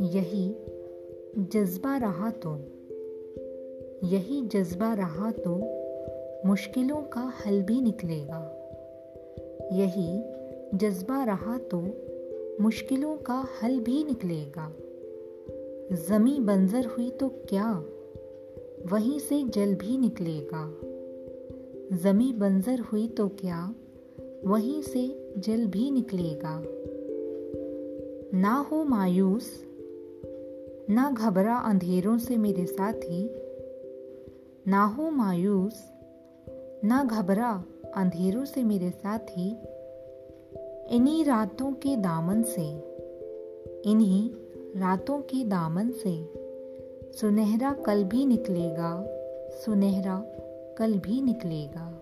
यही जज्बा रहा तो यही जज्बा रहा तो मुश्किलों का हल भी निकलेगा। यही जज्बा रहा तो मुश्किलों का हल भी निकलेगा। ज़मी बंजर हुई तो क्या, वहीं से जल भी निकलेगा। ज़मी बंजर हुई तो क्या, वहीं से जल भी निकलेगा। ना हो मायूस ना घबरा अंधेरों से मेरे साथी। ना हो मायूस, ना घबरा अंधेरों से मेरे साथी। इन्हीं रातों के दामन से, इन्हीं रातों के दामन से। सुनहरा कल भी निकलेगा, सुनहरा कल भी निकलेगा।